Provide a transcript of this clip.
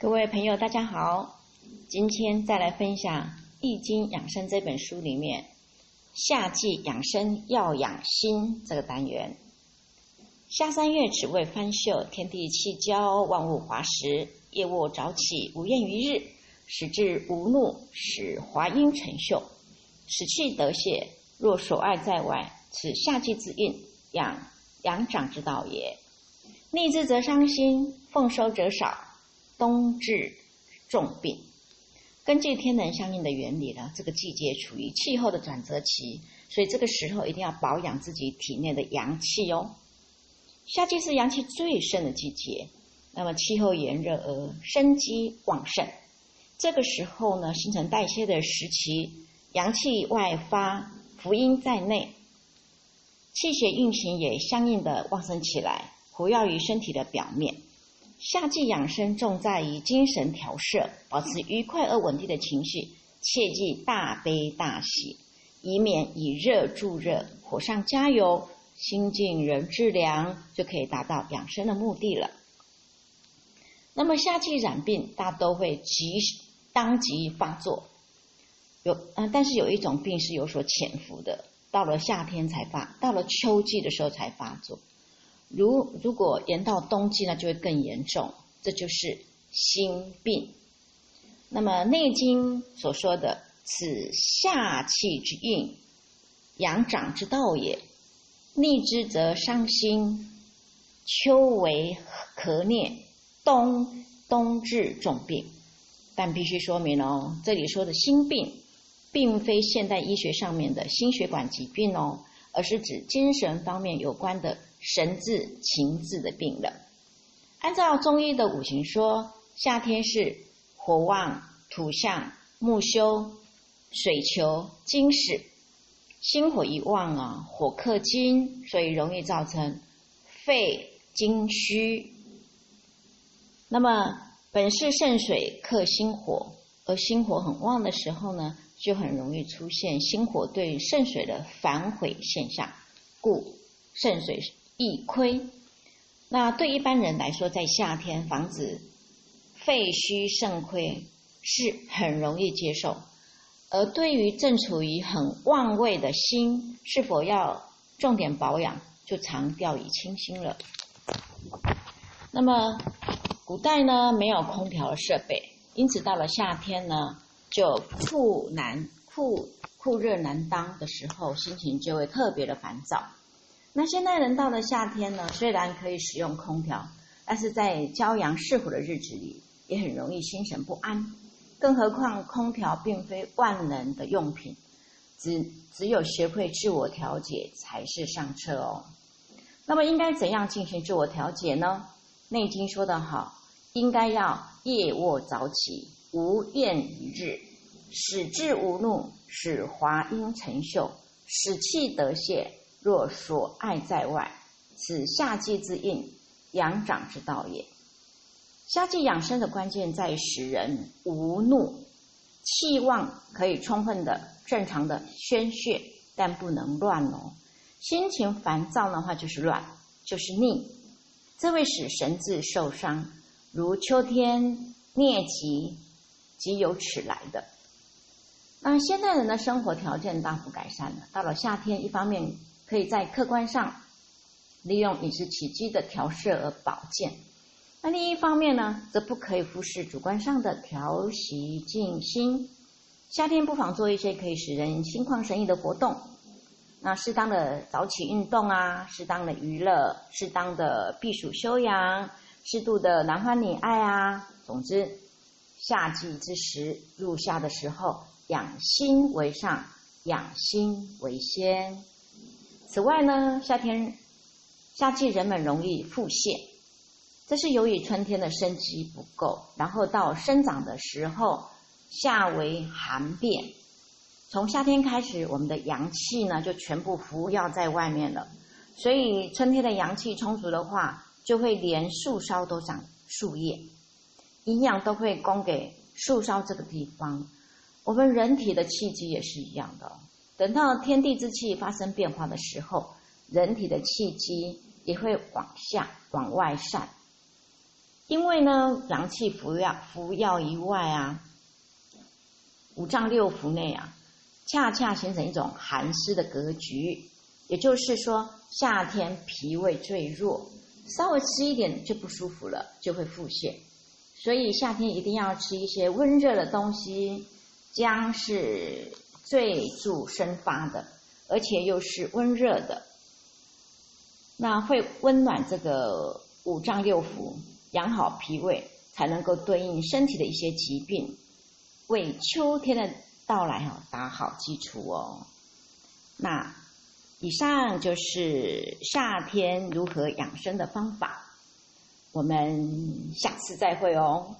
各位朋友，大家好！今天再来分享《易经养生》这本书里面“夏季养生要养心”这个单元。夏三月，只为翻秀，天地气交，万物华实。夜卧早起，无厌于日，使志无怒，使华阴成秀，使气得泄。若所爱在外，此夏季之运，养养长之道也。逆之则伤心，奉收则少。冬至重病，根据天人相应的原理呢，这个季节处于气候的转折期，所以这个时候一定要保养自己体内的阳气哦。夏季是阳气最盛的季节，那么气候炎热而生机旺盛，这个时候呢，新陈代谢的时期，阳气外发，福阴在内，气血运行也相应的旺盛起来，活跃于身体的表面。夏季养生重在于精神调摄，保持愉快而稳定的情绪，切忌大悲大喜，以免以热助热，火上加油，心静人致凉，就可以达到养生的目的了。那么夏季染病，大都会即当即发作，有啊，但是有一种病是有所潜伏的，到了夏天才发，到了秋季的时候才发作。如如果延到冬季呢，就会更严重，这就是心病。那么《内经》所说的“此夏气之应，阳长之道也。逆之则伤心，秋为咳裂，冬冬至重病。”但必须说明哦，这里说的心病，并非现代医学上面的心血管疾病哦，而是指精神方面有关的。神志、情志的病了。按照中医的五行说，夏天是火旺、土象、木休、水求、金使。心火一旺啊，火克金，所以容易造成肺精虚。那么本是肾水克心火，而心火很旺的时候呢，就很容易出现心火对肾水的反悔现象，故肾水。易亏，那对一般人来说，在夏天防止肺虚肾亏是很容易接受；而对于正处于很旺位的心，是否要重点保养，就常掉以轻心了。那么，古代呢没有空调设备，因此到了夏天呢，就酷难酷酷热难当的时候，心情就会特别的烦躁。那现代人到了夏天呢，虽然可以使用空调，但是在骄阳似火的日子里，也很容易心神不安。更何况空调并非万能的用品，只只有学会自我调节才是上策哦。那么应该怎样进行自我调节呢？《内经》说得好，应该要夜卧早起，无厌于日，使志无怒，使华阴成秀，使气得泄。若所爱在外，此夏季之应，养长之道也。夏季养生的关键在于使人无怒，气旺可以充分的、正常的宣泄，但不能乱哦。心情烦躁的话就是乱，就是逆，这会使神志受伤。如秋天疟疾，即由此来的。那现代人的生活条件大幅改善了，到了夏天，一方面可以在客观上利用饮食起居的调摄而保健，那另一方面呢，则不可以忽视主观上的调息静心。夏天不妨做一些可以使人心旷神怡的活动，那适当的早起运动啊，适当的娱乐，适当的避暑休养，适度的男欢女爱啊。总之，夏季之时，入夏的时候，养心为上，养心为先。此外呢，夏天夏季人们容易腹泻，这是由于春天的生机不够，然后到生长的时候，夏为寒变。从夏天开始，我们的阳气呢就全部服药在外面了，所以春天的阳气充足的话，就会连树梢都长树叶，营养都会供给树梢这个地方。我们人体的气机也是一样的。等到天地之气发生变化的时候，人体的气机也会往下往外散。因为呢，阳气服药服药以外啊，五脏六腑内啊，恰恰形成一种寒湿的格局。也就是说，夏天脾胃最弱，稍微吃一点就不舒服了，就会腹泻。所以夏天一定要吃一些温热的东西，姜是最助生发的，而且又是温热的，那会温暖这个五脏六腑，养好脾胃，才能够对应身体的一些疾病，为秋天的到来哈打好基础哦。那以上就是夏天如何养生的方法。我们下次再会哦。